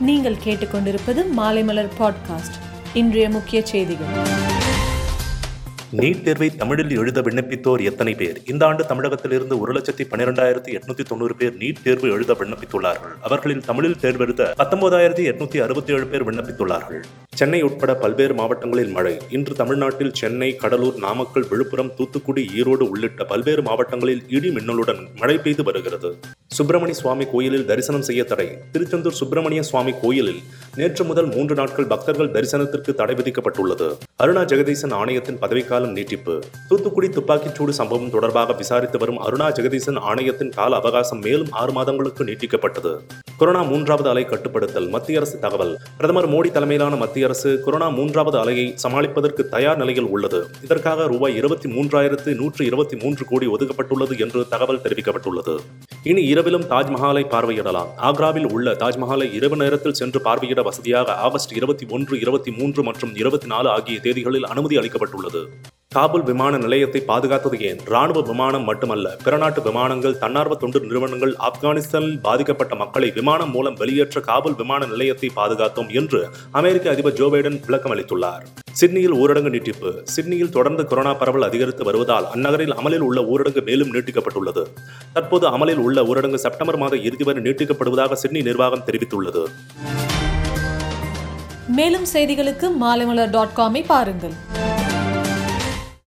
நீங்கள் கேட்டுக்கொண்டிருப்பது மாலைமலர் பாட்காஸ்ட் இன்றைய முக்கிய செய்திகள். நீட் தேர்வை தமிழில் எழுத விண்ணப்பித்தோர் எத்தனை பேர்? இந்த ஆண்டு தமிழகத்திலிருந்து ஒரு லட்சத்தி பன்னிரெண்டாயிரத்தி எட்நூத்தி தொண்ணூறு பேர் நீட் தேர்வு எழுத விண்ணப்பித்துள்ளார்கள். அவர்களில் தமிழில் தேர்வெழுத பத்தொன்பதாயிரத்தி எட்நூத்தி அறுபத்தி ஏழு பேர் விண்ணப்பித்துள்ளார்கள். சென்னை உட்பட பல்வேறு மாவட்டங்களில் மழை. இன்று தமிழ்நாட்டில் சென்னை கடலூர் நாமக்கல் விழுப்புரம் தூத்துக்குடி ஈரோடு உள்ளிட்ட பல்வேறு மாவட்டங்களில் இடி மின்னலுடன் மழை பெய்து வருகிறது. சுப்பிரமணிய சுவாமி கோயிலில் தரிசனம் செய்ய தடை. திருச்செந்தூர் சுப்பிரமணிய சுவாமி கோயிலில் நேற்று முதல் மூன்று நாட்கள் பக்தர்கள் தரிசனத்திற்கு தடை விதிக்கப்பட்டுள்ளது. அருணா ஜெகதீசன் ஆணையத்தின் பதவிக்காலம் நீட்டிப்பு. தூத்துக்குடி துப்பாக்கிச்சூடு சம்பவம் தொடர்பாக விசாரித்து வரும் அருணா ஜெகதீசன் ஆணையத்தின் கால அவகாசம் மேலும் ஆறு மாதங்களுக்கு நீட்டிக்கப்பட்டது. கொரோனா மூன்றாவது அலை கட்டுப்படுத்தல் மத்திய அரசு தகவல். பிரதமர் மோடி தலைமையிலான மத்திய அரசு கொரோனா மூன்றாவது அலையை சமாளிப்பதற்கு தயார் நிலையில் உள்ளது. இதற்காக ரூபாய் இருபத்தி மூன்றாயிரத்து நூற்று இருபத்தி மூன்று கோடி ஒதுக்கப்பட்டுள்ளது என்று தகவல் தெரிவிக்கப்பட்டுள்ளது. இனி இரவிலும் தாஜ்மஹாலை பார்வையிடலாம். ஆக்ராவில் உள்ள தாஜ்மஹாலை இரவு நேரத்தில் சென்று பார்வையிட வசதியாக ஆகஸ்ட் இருபத்தி ஒன்று இருபத்தி மூன்று மற்றும் இருபத்தி நாலு ஆகிய தேதிகளில் அனுமதி அளிக்கப்பட்டுள்ளது. காபூல் விமான நிலையத்தை பாதுகாத்தது ஏன்? ராணுவ விமானம் மட்டுமல்ல பிறநாட்டு விமானங்கள் தன்னார்வ தொண்டு நிறுவனங்கள் ஆப்கானிஸ்தானில் பாதிக்கப்பட்ட மக்களை விமானம் மூலம் வெளியேற்ற காபூல் விமான நிலையத்தை பாதுகாத்தோம் என்று அமெரிக்க அதிபர் ஜோ பைடன் விளக்கம் அளித்துள்ளார். சிட்னியில் ஊரடங்கு நீட்டிப்பு. சிட்னியில் தொடர்ந்து கொரோனா பரவல் அதிகரித்து வருவதால் அந்நகரில் அமலில் உள்ள ஊரடங்கு மேலும் நீட்டிக்கப்பட்டுள்ளது. தற்போது அமலில் உள்ள ஊரடங்கு செப்டம்பர் மாத இறுதி வரை நீட்டிக்கப்படுவதாக சிட்னி நிர்வாகம் தெரிவித்துள்ளது. மேலும் செய்திகளுக்கு மாலைமலர் டாட் காமை பாருங்கள்.